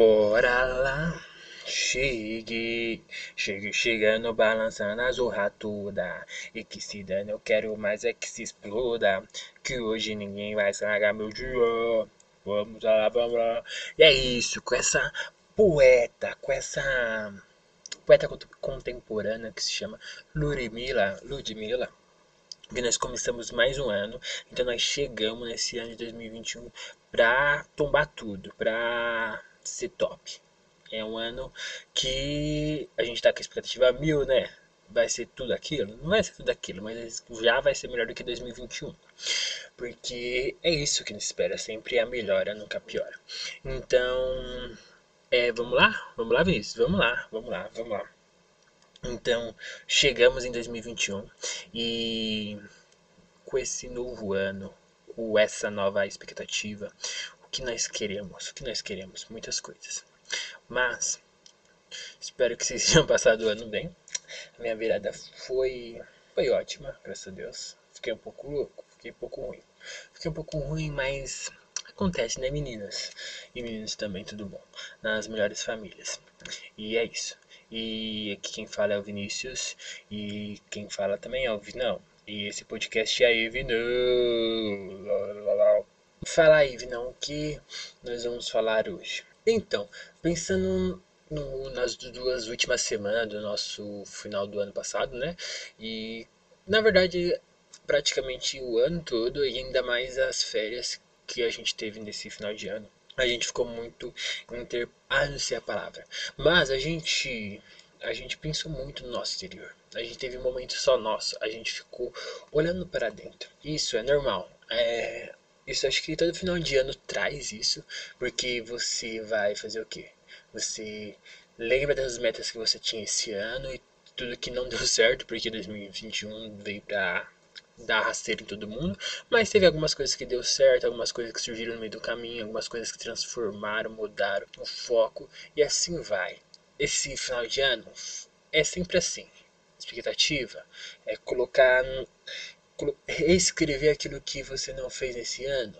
Bora lá, chegue, chegue chegando, balançando a zorra toda. E que se dane, eu quero mais é que se exploda. Que hoje ninguém vai estragar meu dia. Vamos lá, vamos lá. E é isso, com essa poeta, com essa poeta contemporânea que se chama Ludmilla, Ludmilla que nós começamos mais um ano, então nós chegamos nesse ano de 2021 pra tombar tudo, pra ser top. É um ano que a gente tá com a expectativa mil, né? Vai ser tudo aquilo? Não vai ser tudo aquilo, mas já vai ser melhor do que 2021. Porque é isso que nos espera, sempre a melhora, nunca piora. Então, é, vamos lá? Vamos lá, Vinícius? Vamos lá, vamos lá, vamos lá. Então, chegamos em 2021 e com esse novo ano, com essa nova expectativa, que nós queremos? O que nós queremos? Muitas coisas. Mas, espero que vocês tenham passado o ano bem. A minha virada foi, foi ótima, graças a Deus. Fiquei um pouco louco, fiquei um pouco ruim. Fiquei um pouco ruim, mas acontece, né, meninas? E meninos também, tudo bom. Nas melhores famílias. E é isso. E aqui quem fala é o Vinícius. E quem fala também é o Vinão. E esse podcast é aí, Vinão. Fala aí, Vinão, o que nós vamos falar hoje? Então, pensando no, nas duas últimas semanas do nosso final do ano passado, né? E na verdade, praticamente o ano todo e ainda mais as férias que a gente teve nesse final de ano a gente ficou muito inter... ah, não sei a palavra. Mas a gente a gente pensou muito no nosso exterior. A gente teve um momento só nosso. A gente ficou olhando para dentro. Isso é normal. É, isso acho que todo final de ano traz isso, porque você vai fazer o quê? Você lembra das metas que você tinha esse ano e tudo que não deu certo, porque 2021 veio para dar rasteira em todo mundo, mas teve algumas coisas que deu certo, algumas coisas que surgiram no meio do caminho, algumas coisas que transformaram, mudaram o foco e assim vai. Esse final de ano é sempre assim. Expectativa é colocar, reescrever aquilo que você não fez nesse ano,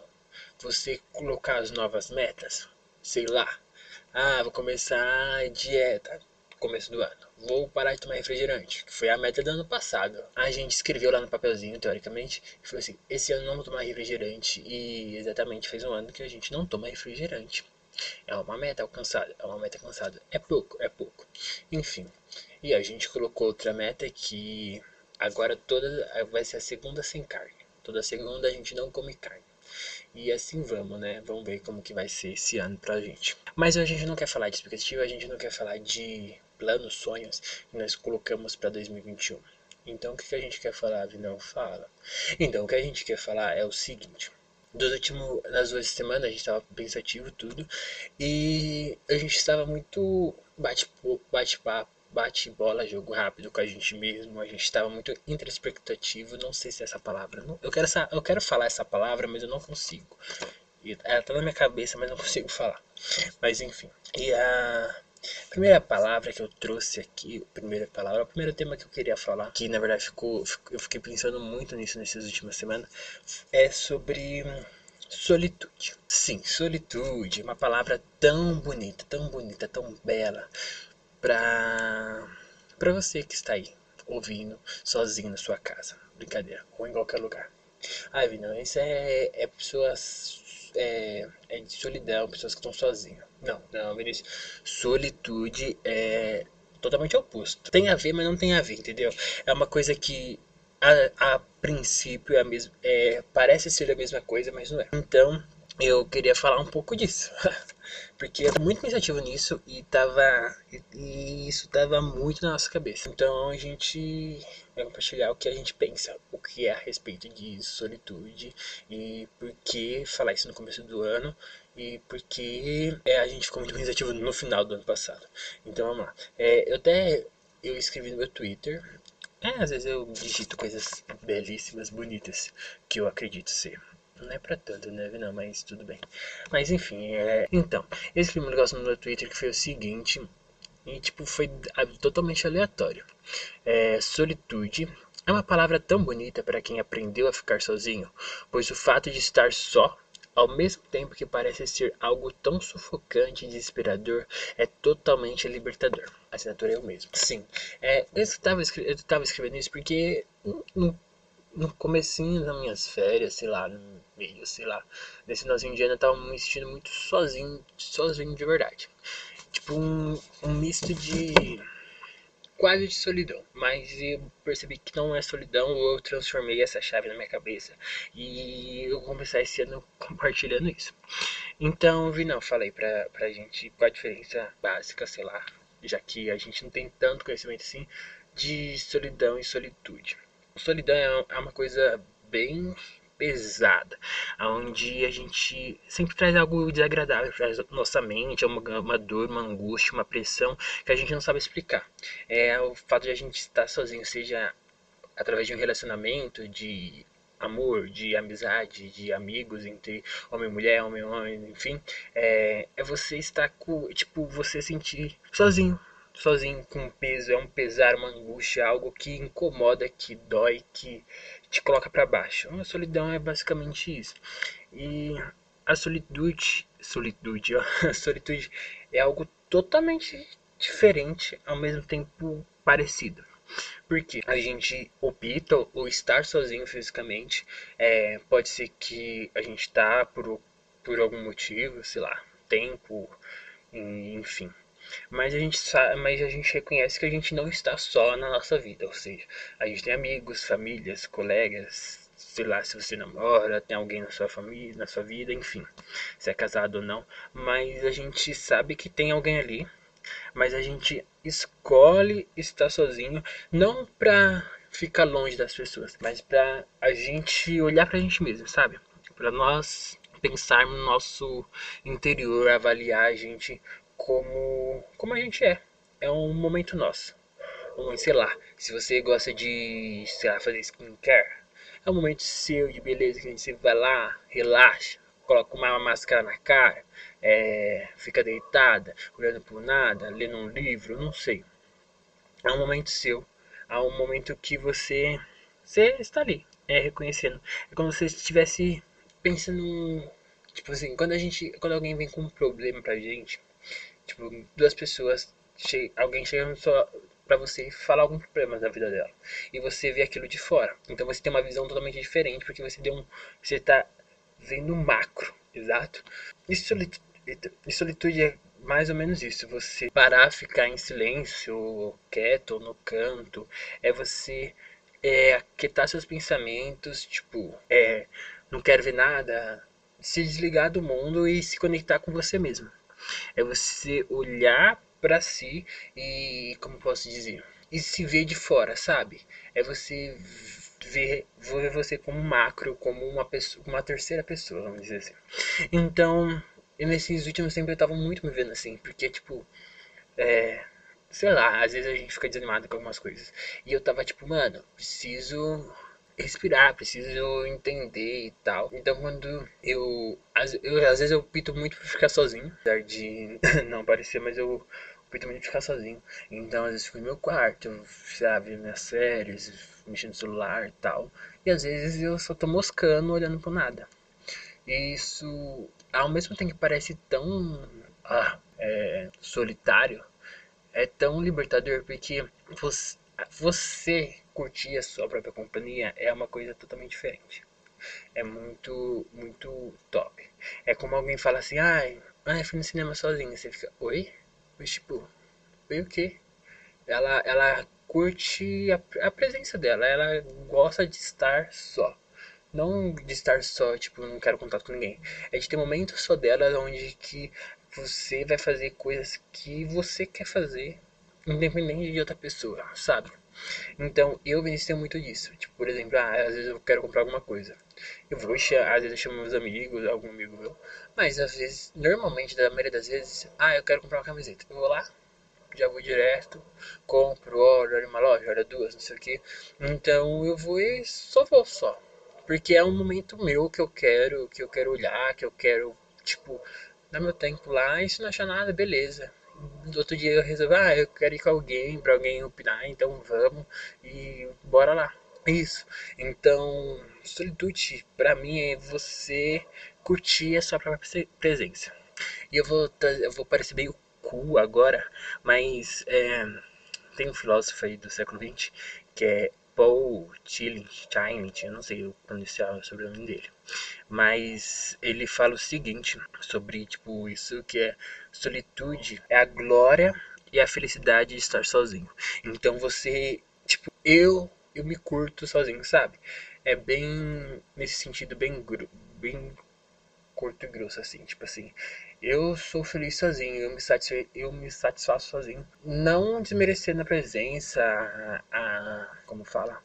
você colocar as novas metas, sei lá. Ah, vou começar a dieta começo do ano. Vou parar de tomar refrigerante, que foi a meta do ano passado. A gente escreveu lá no papelzinho, teoricamente, e falou assim: esse ano não vou tomar refrigerante. E exatamente fez um ano que a gente não toma refrigerante. É uma meta alcançada, é uma meta alcançada. É pouco, é pouco. Enfim. E a gente colocou outra meta que agora toda vai ser a segunda sem carne. Toda segunda a gente não come carne. E assim vamos, né? Vamos ver como que vai ser esse ano pra gente. Mas a gente não quer falar de expectativa, a gente não quer falar de planos, sonhos que nós colocamos para 2021. Então, o que, a gente quer falar, Vinão? Fala. Então, o que a gente quer falar é o seguinte. Dos últimos, nas duas semanas a gente estava pensativo tudo e a gente estava muito bate-papo, bate bate bola, jogo rápido com a gente mesmo. A gente estava muito introspectivo, não sei se é essa palavra. Não, eu quero essa, eu quero falar essa palavra, mas eu não consigo. ela tá na minha cabeça, mas não consigo falar. Mas enfim. E a primeira palavra que eu trouxe aqui, a primeira palavra, o primeiro tema que eu queria falar, que na verdade ficou, eu fiquei pensando muito nisso nessas últimas semanas, é sobre solitude. Sim, solitude, uma palavra tão bonita, tão bonita, tão bela para para você que está aí ouvindo sozinho na sua casa, brincadeira, ou em qualquer lugar. Ah, não, isso é, é pessoas é, é de solidão, pessoas que estão sozinhas. Não, não, Vinícius. Solitude é totalmente oposto. Tem a ver, mas não tem a ver, entendeu? É uma coisa que a, a princípio é a mesma, é, parece ser a mesma coisa, mas não é. Então, eu queria falar um pouco disso. Porque eu tô muito pensativo nisso e tava. E isso tava muito na nossa cabeça. Então a gente vai compartilhar o que a gente pensa, o que é a respeito de solitude e por que falar isso no começo do ano e porque é, a gente ficou muito pensativo no final do ano passado. Então vamos lá. É, eu até eu escrevi no meu Twitter. É, às vezes eu digito coisas belíssimas, bonitas, que eu acredito ser. Não é pra tanto, né? Não, mas tudo bem. Mas enfim, é... então, escrevi um negócio no meu Twitter que foi o seguinte. E tipo, foi totalmente aleatório. É, solitude é uma palavra tão bonita para quem aprendeu a ficar sozinho, pois o fato de estar só ao mesmo tempo que parece ser algo tão sufocante e desesperador, é totalmente libertador. A assinatura é o mesmo. Sim, é, eu estava escrevendo isso porque no, no comecinho das minhas férias, sei lá, no meio, sei lá, nesse finalzinho de ano eu tava me sentindo muito sozinho, sozinho de verdade. Tipo um, um misto de quase de solidão, mas eu percebi que não é solidão, eu transformei essa chave na minha cabeça e eu começar esse ano compartilhando isso. Então, vi não, falei pra, pra gente qual a diferença básica, sei lá, já que a gente não tem tanto conhecimento assim, de solidão e solitude. Solidão é uma coisa bem pesada, onde a gente sempre traz algo desagradável para nossa mente, uma, uma dor, uma angústia, uma pressão que a gente não sabe explicar. É o fato de a gente estar sozinho, seja através de um relacionamento, de amor, de amizade, de amigos entre homem e mulher, homem e homem, enfim, é, é você estar com, tipo, você sentir sozinho, sozinho com peso, é um pesar, uma angústia, algo que incomoda, que dói, que te coloca para baixo. A solidão é basicamente isso. E a solitude, solitude, ó, a solitude é algo totalmente diferente, ao mesmo tempo parecido. Porque a gente opta o estar sozinho fisicamente, é, pode ser que a gente tá por, por algum motivo, sei lá, tempo, enfim, mas a gente sabe, mas a gente reconhece que a gente não está só na nossa vida, ou seja, a gente tem amigos, famílias, colegas, sei lá se você namora, tem alguém na sua família, na sua vida, enfim, se é casado ou não, mas a gente sabe que tem alguém ali, mas a gente escolhe estar sozinho não pra ficar longe das pessoas, mas pra a gente olhar pra gente mesmo, sabe? Pra nós pensar no nosso interior, avaliar a gente como, como a gente é. É um momento nosso. Um, sei lá, se você gosta de, sei lá, fazer skincare, é um momento seu de beleza que a gente vai lá, relaxa, coloca uma máscara na cara, é, fica deitada, olhando por nada, lendo um livro, não sei. É um momento seu, é um momento que você, você está ali, é reconhecendo. É como se você estivesse pensando, tipo assim, quando a gente, quando alguém vem com um problema pra gente, Tipo, duas pessoas, che alguém chegando só para você falar algum problema da vida dela. E você vê aquilo de fora. Então você tem uma visão totalmente diferente, porque você deu um. Você tá vendo macro, exato. E solitude, solitude é mais ou menos isso. Você parar, ficar em silêncio, quieto no canto. É você é, aquietar seus pensamentos, tipo, é, não quero ver nada. Se desligar do mundo e se conectar com você mesmo. É você olhar para si e, como posso dizer, e se ver de fora, sabe? É você ver, ver você como macro, como uma pessoa, uma terceira pessoa, vamos dizer assim. Então, nesses últimos tempos eu tava muito me vendo assim, porque tipo, é, sei lá, às vezes a gente fica desanimado com algumas coisas. E eu tava tipo, mano, preciso respirar, preciso entender e tal. Então quando eu, eu às vezes eu pito muito pra ficar sozinho, apesar de não parecer, mas eu pito muito ficar sozinho. Então às vezes fico no meu quarto, sabe, minhas séries, mexendo no celular e tal. E às vezes eu só tô moscando, olhando pro nada. E isso, ao mesmo tempo que parece tão ah, é, solitário, é tão libertador porque você, você curtir a sua própria companhia é uma coisa totalmente diferente. É muito, muito top. É como alguém fala assim, ai, ai fui no cinema sozinho. Você fica, oi? Mas tipo, oi o quê? Ela, ela curte a, a presença dela, ela gosta de estar só. Não de estar só, tipo, não quero contato com ninguém. É de ter momentos só dela onde que você vai fazer coisas que você quer fazer, independente de outra pessoa, sabe? Então, eu venci muito disso. Tipo, por exemplo, ah, às vezes eu quero comprar alguma coisa. Eu vou, às vezes eu chamo meus amigos, algum amigo meu. Mas às vezes, normalmente, da maioria das vezes, ah, eu quero comprar uma camiseta. Eu vou lá, já vou direto, compro, olho, olho uma loja, olho duas, não sei o que. Então eu vou e só vou só. Porque é um momento meu que eu quero, que eu quero olhar, que eu quero, tipo, dar meu tempo lá e se não achar nada, beleza no outro dia eu resolvi, ah, eu quero ir com alguém, para alguém opinar, então vamos e bora lá. Isso. Então, solitude para mim é você curtir a sua própria presença. E eu vou, eu vou parecer meio cool agora, mas é, tem um filósofo aí do século XX que é Paul Tillich, eu não sei pronunciar o sobrenome dele, mas ele fala o seguinte sobre tipo isso que é solitude é a glória e a felicidade de estar sozinho. Então você, tipo, eu eu me curto sozinho, sabe? É bem nesse sentido bem bem curto e grosso assim, tipo assim, eu sou feliz sozinho, eu me, satisfe... eu me satisfaço sozinho. Não desmerecendo a presença, a, a, como fala,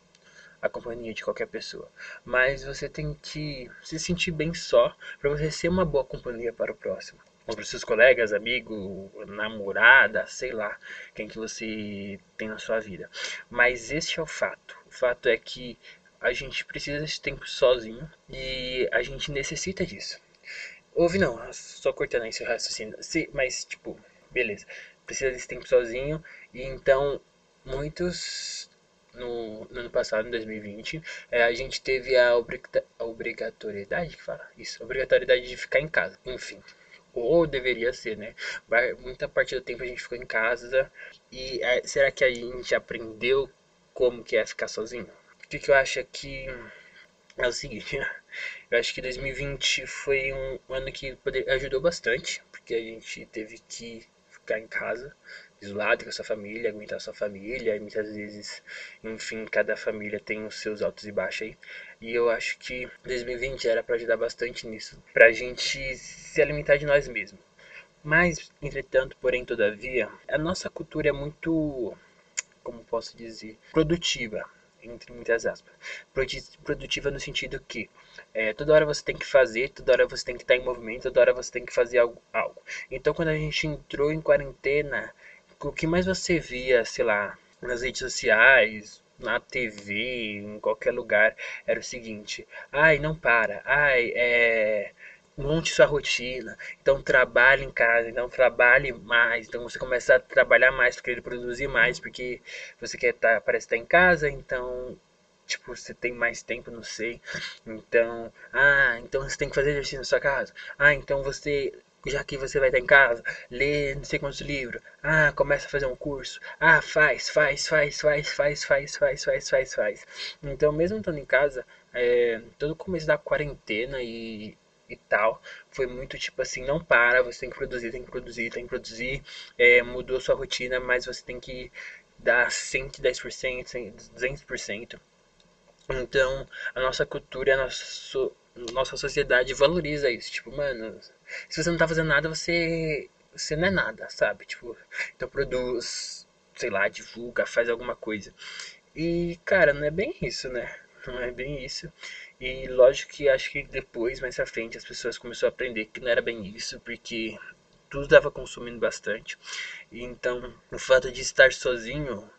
a companhia de qualquer pessoa. Mas você tem que se sentir bem só para você ser uma boa companhia para o próximo. Ou para seus colegas, amigos, namorada, sei lá, quem que você tem na sua vida. Mas esse é o fato. O fato é que a gente precisa desse tempo sozinho e a gente necessita disso. Ouve não, só cortando seu raciocínio. Se, mas, tipo, beleza. Precisa desse tempo sozinho. E então, muitos. No, no ano passado, em 2020, é, a gente teve a, a obrigatoriedade que fala? Isso, obrigatoriedade de ficar em casa. Enfim. Ou deveria ser, né? Muita parte do tempo a gente ficou em casa. E é, será que a gente aprendeu como que é ficar sozinho? O que, que eu acho que é o seguinte, eu acho que 2020 foi um ano que ajudou bastante, porque a gente teve que ficar em casa, isolado com a sua família, aguentar a sua família, e muitas vezes, enfim, cada família tem os seus altos e baixos aí. E eu acho que 2020 era para ajudar bastante nisso, pra gente se alimentar de nós mesmos. Mas, entretanto, porém, todavia, a nossa cultura é muito, como posso dizer, produtiva entre muitas aspas. Produtiva no sentido que é, toda hora você tem que fazer, toda hora você tem que estar em movimento, toda hora você tem que fazer algo. algo. Então quando a gente entrou em quarentena, o que mais você via, sei lá, nas redes sociais, na TV, em qualquer lugar, era o seguinte: ai, não para, ai, é monte sua rotina, então trabalhe em casa, então trabalhe mais, então você começa a trabalhar mais, querer produzir mais, porque você quer estar, tá, parece estar em casa, então tipo, você tem mais tempo, não sei. Então, ah, então você tem que fazer exercício na sua casa. Ah, então você, já que você vai estar em casa, lê não sei quantos livros. Ah, começa a fazer um curso. Ah, faz, faz, faz, faz, faz, faz, faz, faz, faz, faz. Então, mesmo estando em casa, é, todo começo da quarentena e e tal. Foi muito tipo assim, não para, você tem que produzir, tem que produzir, tem que produzir. É, mudou sua rotina, mas você tem que dar 110%, 200%. Então, a nossa cultura, a nossa, nossa sociedade valoriza isso. Tipo, mano, se você não tá fazendo nada, você, você não é nada, sabe? Tipo, então produz, sei lá, divulga, faz alguma coisa. E, cara, não é bem isso, né? Não é bem isso. E lógico que acho que depois, mais pra frente, as pessoas começaram a aprender que não era bem isso, porque tudo estava consumindo bastante. Então, o fato de estar sozinho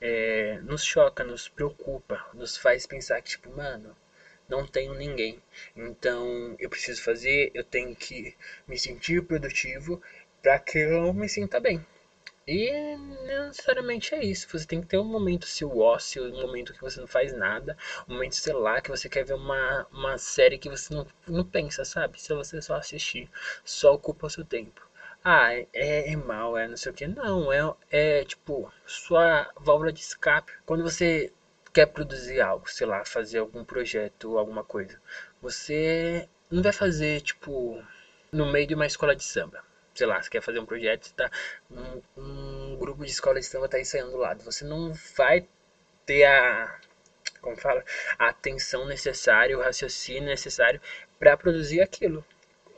é, nos choca, nos preocupa, nos faz pensar que, tipo, mano, não tenho ninguém. Então, eu preciso fazer, eu tenho que me sentir produtivo para que eu me sinta bem. E necessariamente é isso. Você tem que ter um momento seu ócio, um momento que você não faz nada, um momento, sei lá, que você quer ver uma, uma série que você não, não pensa, sabe? Se você só assistir, só ocupa o seu tempo. Ah, é, é mal, é não sei o que. Não, é, é tipo sua válvula de escape. Quando você quer produzir algo, sei lá, fazer algum projeto, alguma coisa, você não vai fazer, tipo, no meio de uma escola de samba sei lá, você quer fazer um projeto, tá, um, um grupo de escola de samba está ensaiando do lado. Você não vai ter a, como fala, a atenção necessária, o raciocínio necessário para produzir aquilo.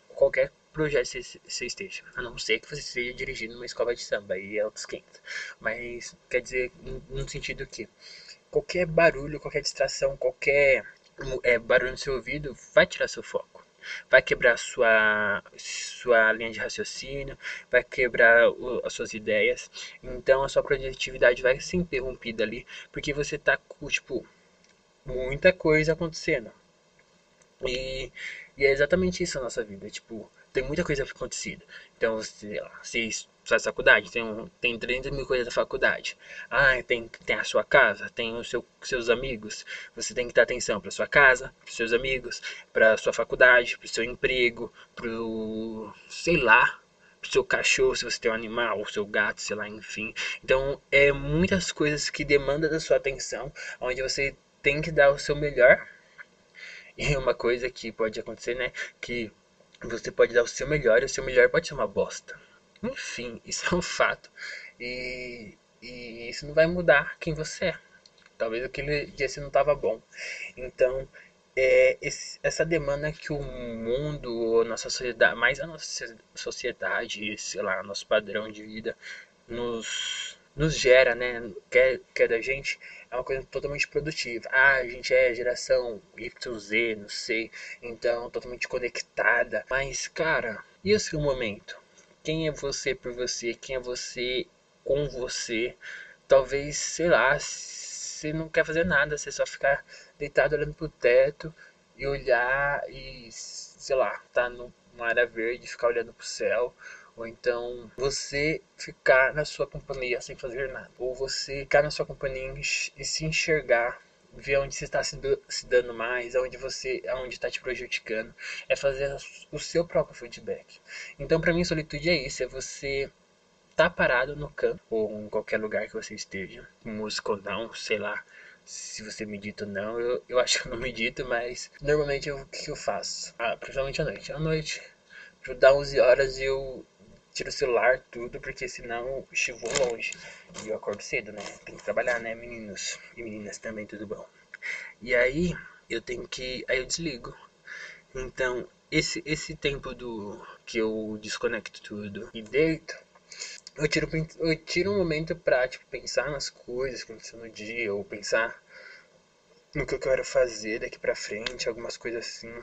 Qualquer projeto você, você esteja. A não ser que você esteja dirigindo uma escola de samba, aí é outros 500. Mas quer dizer, no sentido que qualquer barulho, qualquer distração, qualquer é, barulho no seu ouvido vai tirar seu foco vai quebrar sua, sua linha de raciocínio, vai quebrar o, as suas ideias. Então a sua produtividade vai ser interrompida ali, porque você tá com, tipo, muita coisa acontecendo. E, e é exatamente isso a nossa vida, tipo, tem muita coisa acontecendo. Então, você, você faz faculdade, tem, um, tem 30 mil coisas da faculdade. Ah, tem, tem a sua casa, tem os seu, seus amigos. Você tem que dar atenção para sua casa, para seus amigos, para sua faculdade, para o seu emprego, para sei lá, pro seu cachorro, se você tem um animal, o seu gato, sei lá, enfim. Então, é muitas coisas que demandam da sua atenção, onde você tem que dar o seu melhor. E uma coisa que pode acontecer, né, que você pode dar o seu melhor e o seu melhor pode ser uma bosta. Enfim, isso é um fato. E, e isso não vai mudar quem você é. Talvez aquele dia você não estava bom. Então, é, esse, essa demanda que o mundo, nossa sociedade, mais a nossa sociedade, sei lá, nosso padrão de vida nos, nos gera, né? Quer, quer da gente, é uma coisa totalmente produtiva. Ah, a gente é geração YZ, não sei, então totalmente conectada. Mas, cara, e o seu momento? Quem é você por você? Quem é você com você? Talvez, sei lá, você não quer fazer nada, você só ficar deitado olhando pro teto e olhar e, sei lá, tá numa área verde, ficar olhando pro céu. Ou então você ficar na sua companhia sem fazer nada. Ou você ficar na sua companhia e se enxergar ver onde você está se, se dando mais, aonde você, aonde está te prejudicando, é fazer o seu próprio feedback. Então, para mim, solitude é isso, é você tá parado no campo ou em qualquer lugar que você esteja, música ou não, sei lá, se você medita ou não. Eu, eu acho que eu não medito, mas normalmente o que eu faço? Ah, principalmente à noite. À noite, dá 11 horas eu tiro o celular, tudo, porque senão eu longe. E eu acordo cedo, né? Tem que trabalhar, né, meninos? E meninas também, tudo bom. E aí, eu tenho que. Aí eu desligo. Então, esse, esse tempo do que eu desconecto tudo e deito, eu tiro, eu tiro um momento pra, tipo, pensar nas coisas que aconteceu no dia, ou pensar no que eu quero fazer daqui pra frente, algumas coisas assim.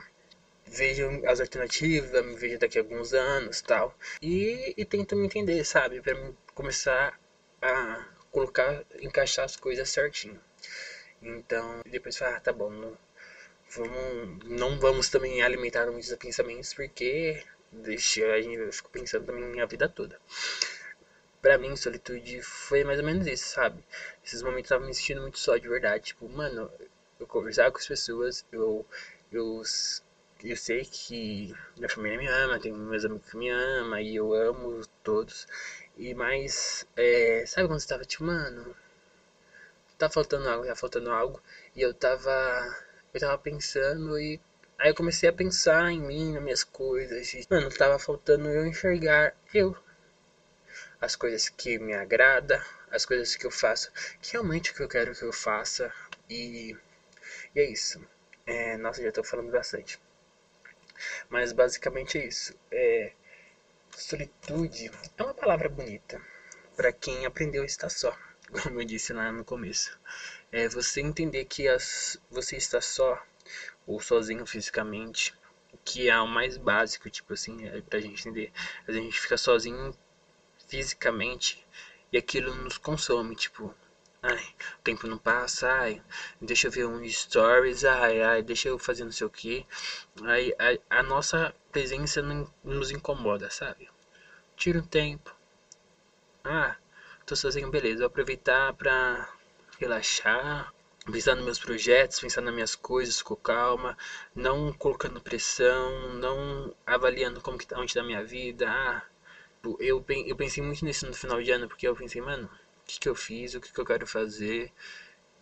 Vejo as alternativas, me vejo daqui a alguns anos tal. E, e tento me entender, sabe? Pra começar a colocar, encaixar as coisas certinho. Então, depois falar, ah, tá bom, não vamos, não vamos também alimentar muitos pensamentos, porque deixa a gente eu fico pensando também a vida toda pra mim, solitude foi mais ou menos isso, sabe? Esses momentos eu tava me sentindo muito só de verdade. Tipo, mano, eu conversava com as pessoas, eu, eu, eu sei que minha família me ama, tem meus amigos que me amam, e eu amo todos. E mais, é, sabe quando você tava tipo, mano, tá faltando algo, tá faltando algo, e eu tava, eu tava pensando e Aí eu comecei a pensar em mim, nas minhas coisas. E, mano, tava faltando eu enxergar eu, as coisas que me agrada, as coisas que eu faço, que realmente que eu quero que eu faça. E, e é isso. É, nossa, já estou falando bastante. Mas basicamente é isso. É, solitude é uma palavra bonita para quem aprendeu a estar só, como eu disse lá no começo. É você entender que as, você está só ou sozinho fisicamente, que é o mais básico, tipo assim, é pra gente entender. A gente fica sozinho fisicamente e aquilo nos consome, tipo, ai, o tempo não passa, ai, deixa eu ver um stories, ai, ai, deixa eu fazer não sei o que. Aí a, a, nossa presença não nos incomoda, sabe? Tira um tempo. Ah, tô sozinho, beleza, vou aproveitar pra relaxar, pensar nos meus projetos, pensar nas minhas coisas com calma, não colocando pressão, não avaliando como que tá onde tá a minha vida, ah, eu, eu pensei muito nisso no final de ano, porque eu pensei, mano, que, que eu fiz, o que, que eu quero fazer.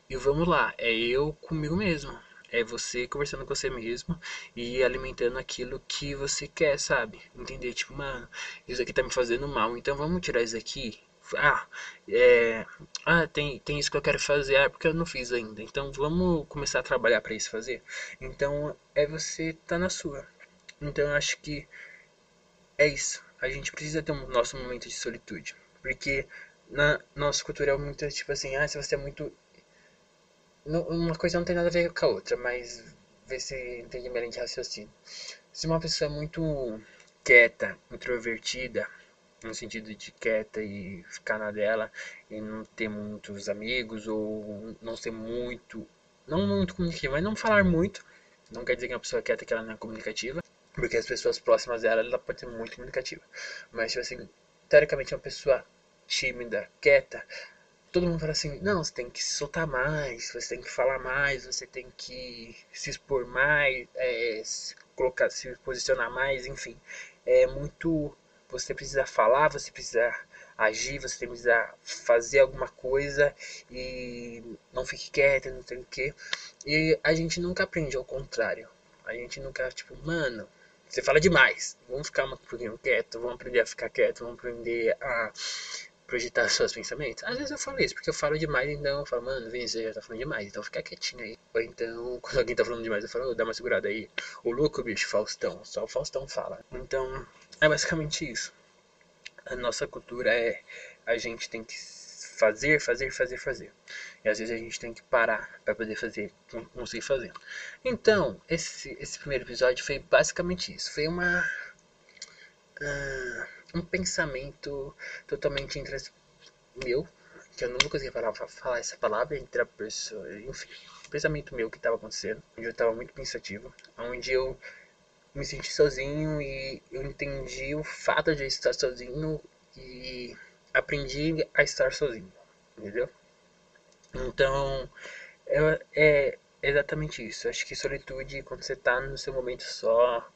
E vamos lá, é eu comigo mesmo. É você conversando com você mesmo e alimentando aquilo que você quer, sabe? Entender, tipo, mano, isso aqui tá me fazendo mal, então vamos tirar isso aqui. Ah, é, ah tem, tem isso que eu quero fazer, ah, porque eu não fiz ainda. Então vamos começar a trabalhar para isso fazer. Então é você tá na sua. Então eu acho que é isso a gente precisa ter um nosso momento de solitude. Porque na nossa cultura é muito tipo assim, ah, se você é muito. Uma coisa não tem nada a ver com a outra, mas ver se entende melhor de raciocínio. Se uma pessoa é muito quieta, introvertida, no sentido de quieta e ficar na dela e não ter muitos amigos ou não ser muito, não muito comunicativa, mas não falar muito, não quer dizer que uma pessoa quieta que ela não é comunicativa. Porque as pessoas próximas dela, ela pode ser muito comunicativa. Mas, tipo assim, teoricamente uma pessoa tímida, quieta, todo mundo fala assim, não, você tem que soltar mais, você tem que falar mais, você tem que se expor mais, é, se colocar, se posicionar mais, enfim. É muito. Você precisa falar, você precisa agir, você precisa fazer alguma coisa e não fique quieto, não tem o que. E a gente nunca aprende ao contrário. A gente nunca, tipo, mano, você fala demais. Vamos ficar um pouquinho quieto, vamos aprender a ficar quieto, vamos aprender a projetar seus pensamentos. Às vezes eu falo isso, porque eu falo demais, então eu falo, mano, vem, você já tá falando demais, então fica quietinho aí. Ou então, quando alguém tá falando demais, eu falo, oh, dá uma segurada aí. O louco, bicho, Faustão, só o Faustão fala. Então, é basicamente isso. A nossa cultura é, a gente tem que fazer, fazer, fazer, fazer. E às vezes a gente tem que parar para poder fazer, conseguir fazer. Então, esse, esse primeiro episódio foi basicamente isso. Foi uma. Uh, um pensamento totalmente entre meu, que eu não vou conseguir falar, falar essa palavra entre a pessoa, enfim, pensamento meu que estava acontecendo, onde eu estava muito pensativo, onde eu me senti sozinho e eu entendi o fato de estar sozinho e aprendi a estar sozinho, entendeu? Então, é, é exatamente isso. Acho que solitude, quando você está no seu momento só,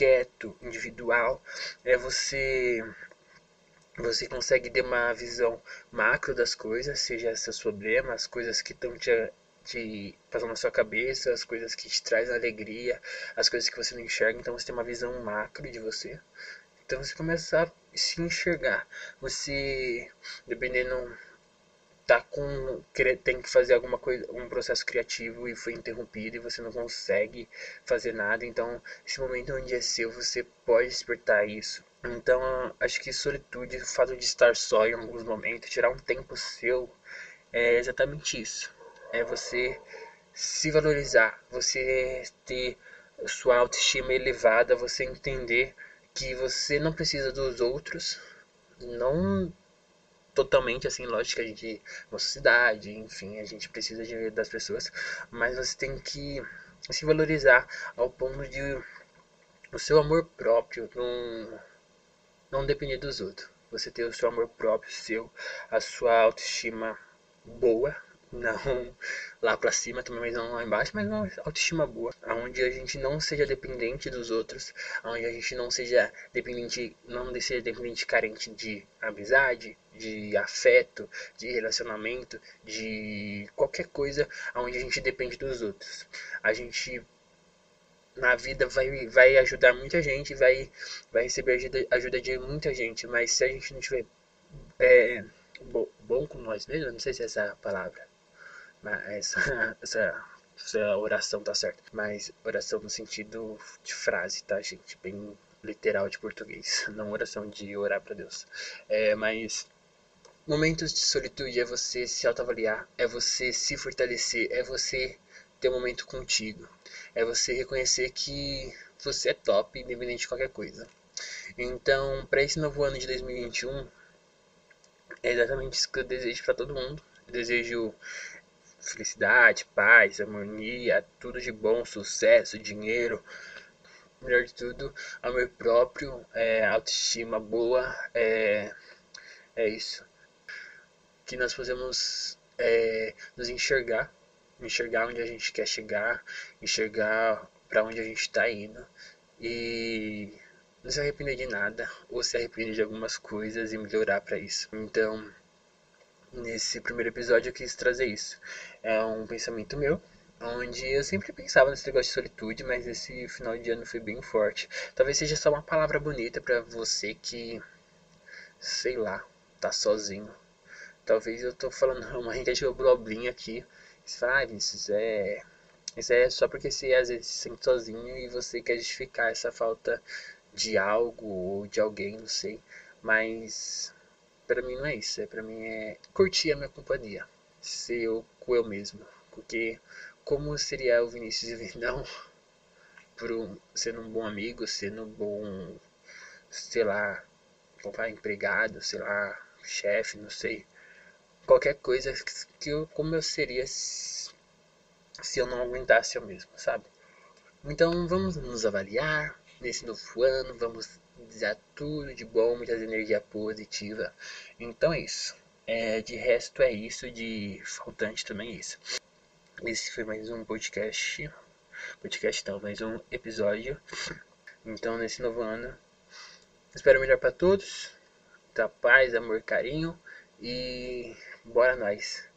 quieto, individual, é você você consegue ter uma visão macro das coisas, seja seus problemas, as coisas que estão te, te passando na sua cabeça, as coisas que te trazem alegria, as coisas que você não enxerga, então você tem uma visão macro de você. Então você começa a se enxergar. Você, dependendo tá com tem que fazer alguma coisa, um processo criativo e foi interrompido e você não consegue fazer nada, então esse momento onde é seu, você pode despertar isso. Então, acho que solitude, o fato de estar só em alguns momentos, tirar um tempo seu, é exatamente isso. É você se valorizar, você ter sua autoestima elevada, você entender que você não precisa dos outros, não totalmente assim, lógico a gente, nossa cidade, enfim, a gente precisa de, das pessoas, mas você tem que se valorizar ao ponto de o seu amor próprio não, não depender dos outros. Você ter o seu amor próprio, seu, a sua autoestima boa, não. Lá para cima também, mas não lá embaixo, mas uma autoestima boa, onde a gente não seja dependente dos outros, onde a gente não seja dependente, não seja dependente carente de amizade, de afeto, de relacionamento, de qualquer coisa onde a gente depende dos outros. A gente na vida vai, vai ajudar muita gente, vai, vai receber ajuda, ajuda de muita gente, mas se a gente não tiver é, bom, bom com nós mesmos, não sei se é essa palavra, essa, essa, essa oração tá certa. Mas oração no sentido de frase, tá, gente? Bem literal de português. Não oração de orar para Deus. É, mas momentos de solitude é você se autoavaliar, é você se fortalecer, é você ter um momento contigo. É você reconhecer que você é top, independente de qualquer coisa. Então, para esse novo ano de 2021, é exatamente isso que eu desejo para todo mundo. Eu desejo felicidade, paz, harmonia, tudo de bom, sucesso, dinheiro. Melhor de tudo, amor próprio, é, autoestima boa, é, é isso. Que nós podemos é, nos enxergar, enxergar onde a gente quer chegar, enxergar para onde a gente está indo e não se arrepender de nada ou se arrepender de algumas coisas e melhorar para isso. Então, nesse primeiro episódio eu quis trazer isso. É um pensamento meu, onde eu sempre pensava nesse negócio de solitude, mas esse final de ano foi bem forte. Talvez seja só uma palavra bonita para você que, sei lá, tá sozinho. Talvez eu tô falando uma de bloblinha aqui. Ah, Vinícius, é... Isso é só porque você às vezes se sente sozinho e você quer justificar essa falta de algo ou de alguém, não sei. Mas para mim não é isso. É, para mim é curtir a minha companhia. Ser eu com eu mesmo. Porque como seria o Vinícius Vendão por um, sendo um bom amigo, sendo um bom, sei lá, empregado, sei lá, chefe, não sei. Qualquer coisa que eu, como eu seria se, se eu não aguentasse eu mesmo, sabe? Então vamos nos avaliar nesse novo ano, vamos desejar tudo de bom, muitas energia positiva. Então é isso. É, de resto é isso, de faltante também é isso. Esse foi mais um podcast. Podcast não, mais um episódio. Então nesse novo ano. Espero melhor para todos. Tá paz, amor, carinho. E bora nós.